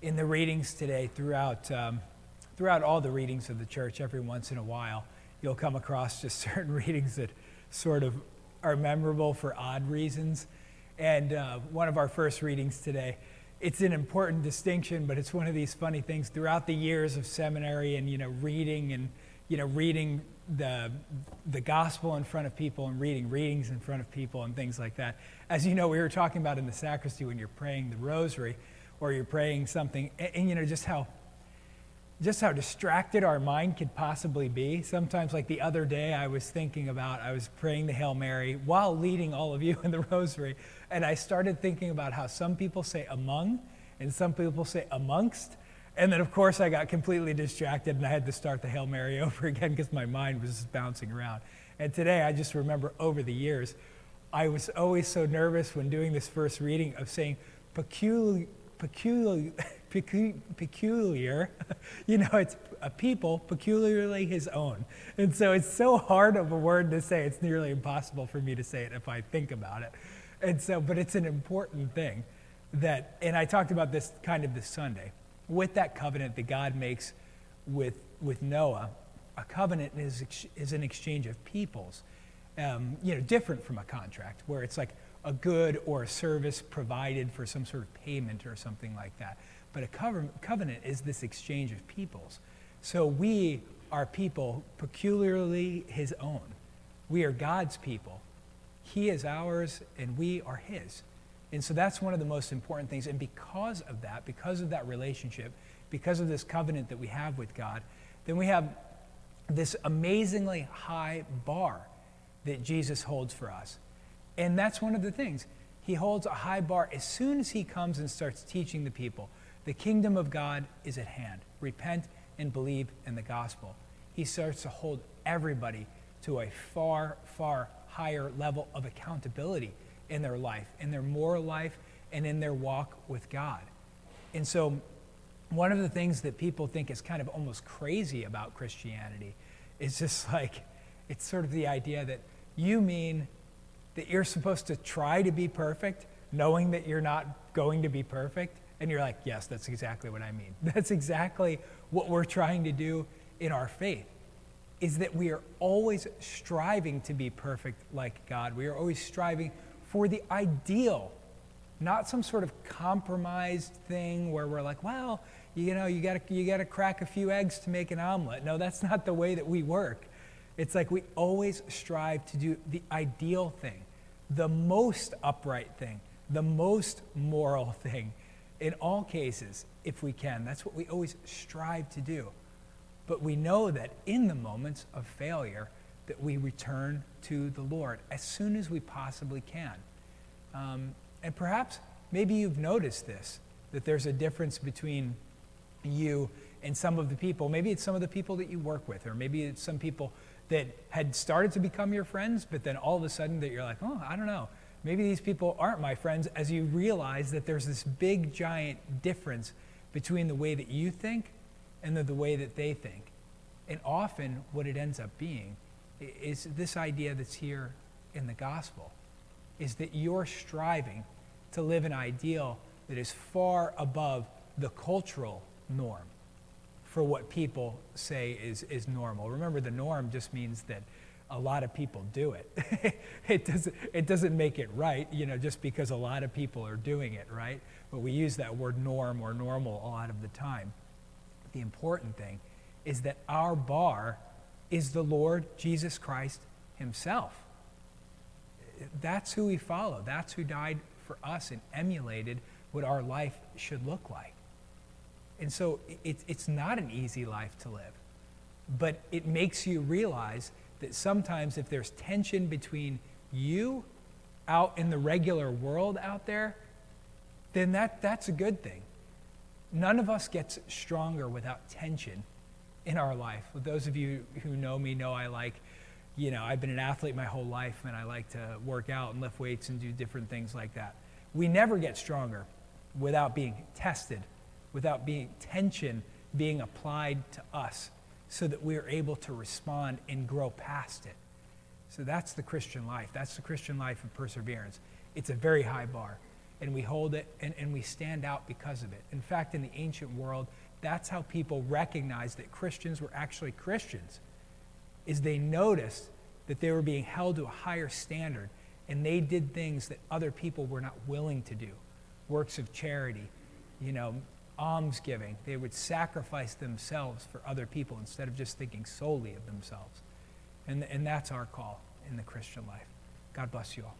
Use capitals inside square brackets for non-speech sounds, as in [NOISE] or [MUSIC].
in the readings today, throughout, um, throughout all the readings of the church, every once in a while, you'll come across just [LAUGHS] certain readings that sort of are memorable for odd reasons. And uh, one of our first readings today, it's an important distinction, but it's one of these funny things. Throughout the years of seminary and you know reading and you know reading the the gospel in front of people and reading readings in front of people and things like that. As you know, we were talking about in the sacristy when you're praying the rosary or you're praying something, and, and you know just how just how distracted our mind could possibly be. Sometimes, like the other day, I was thinking about, I was praying the Hail Mary while leading all of you in the [LAUGHS] rosary, and I started thinking about how some people say among and some people say amongst. And then, of course, I got completely distracted and I had to start the Hail Mary [LAUGHS] over again because my mind was just bouncing around. And today, I just remember over the years, I was always so nervous when doing this first reading of saying peculiar, peculiar, [LAUGHS] peculiar, [LAUGHS] you know, it's a people peculiarly his own. And so it's so hard of a word to say, it's nearly impossible for me to say it if I think about it. And so, but it's an important thing that, and I talked about this kind of this Sunday, with that covenant that God makes with, with Noah, a covenant is, is an exchange of peoples, um, you know, different from a contract, where it's like a good or a service provided for some sort of payment or something like that. But a covenant is this exchange of peoples. So we are people peculiarly his own. We are God's people. He is ours and we are his. And so that's one of the most important things. And because of that, because of that relationship, because of this covenant that we have with God, then we have this amazingly high bar that Jesus holds for us. And that's one of the things. He holds a high bar as soon as he comes and starts teaching the people. The kingdom of God is at hand. Repent and believe in the gospel. He starts to hold everybody to a far, far higher level of accountability in their life, in their moral life, and in their walk with God. And so, one of the things that people think is kind of almost crazy about Christianity is just [LAUGHS] like, it's sort of the idea that you mean that you're supposed to try to be perfect, knowing that you're not going to be perfect. And you're like, yes, that's exactly what I mean. [LAUGHS] That's exactly what we're trying to do in our faith is that we are always striving to be perfect like God. We are always striving for the ideal, not some sort of compromised thing where we're like, well, you know, you got you got to crack a few eggs to make an omelet. No, that's not the way that we work. It's like we always strive to do the ideal thing, the most upright thing, the most moral [LAUGHS] thing. In all cases, if we can, that's what we always strive to do. But we know that in the moments of failure, that we return to the Lord as soon as we possibly can. Um, and perhaps maybe you've noticed this, that there's a difference between you and some of the people. Maybe it's some of the people that you work with, or maybe it's some people that had started to become your friends, but then all of a sudden that you're like, oh, I don't know. Maybe these people aren't my friends as you realize that there's this big, giant difference between the way that you think and the, the way that they think. And often what it ends up being is this idea that's here in the gospel is that you're striving to live an ideal that is far above the cultural norm for what people say is, is normal. Remember, the norm just means that a lot of people do it. [LAUGHS] it, doesn't, it doesn't make it right, you know, just because a lot of people are doing it, right? But we use that word norm or normal a lot of the time. The important thing is that our bar is the Lord Jesus Christ Himself. That's who we follow. That's who died for us and emulated what our life should look like. And so it, it's not an easy life to live, but it makes you realize that sometimes if there's tension between you out in the regular world out there, then that, that's a good thing. None of us gets stronger without tension in our life. Those of you who know me know I like, you know, I've been an athlete my whole life and I like to work out and lift weights and do different things like that. We never get stronger without being tested, without being tension being applied to us so that we are able to respond and grow past it. So that's the Christian life. That's the Christian life of perseverance. It's a very high bar. and we hold it and, and we stand out because of it. In fact, in the ancient world, that's how people recognized that Christians were actually Christians, is they noticed that they were being held to a higher standard and they did things that other people were not willing to do. Works of charity, you know, almsgiving. They would sacrifice themselves for other people instead of just thinking solely of themselves. And, and that's our call in the Christian life. God bless you all.